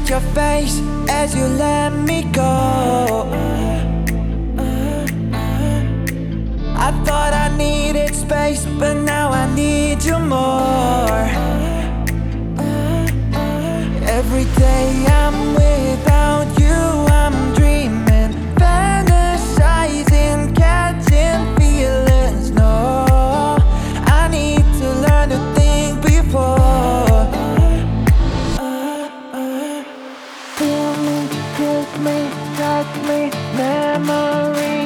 at your face as you let me go. I thought I needed space, but now I need you more. me, touch me, memory.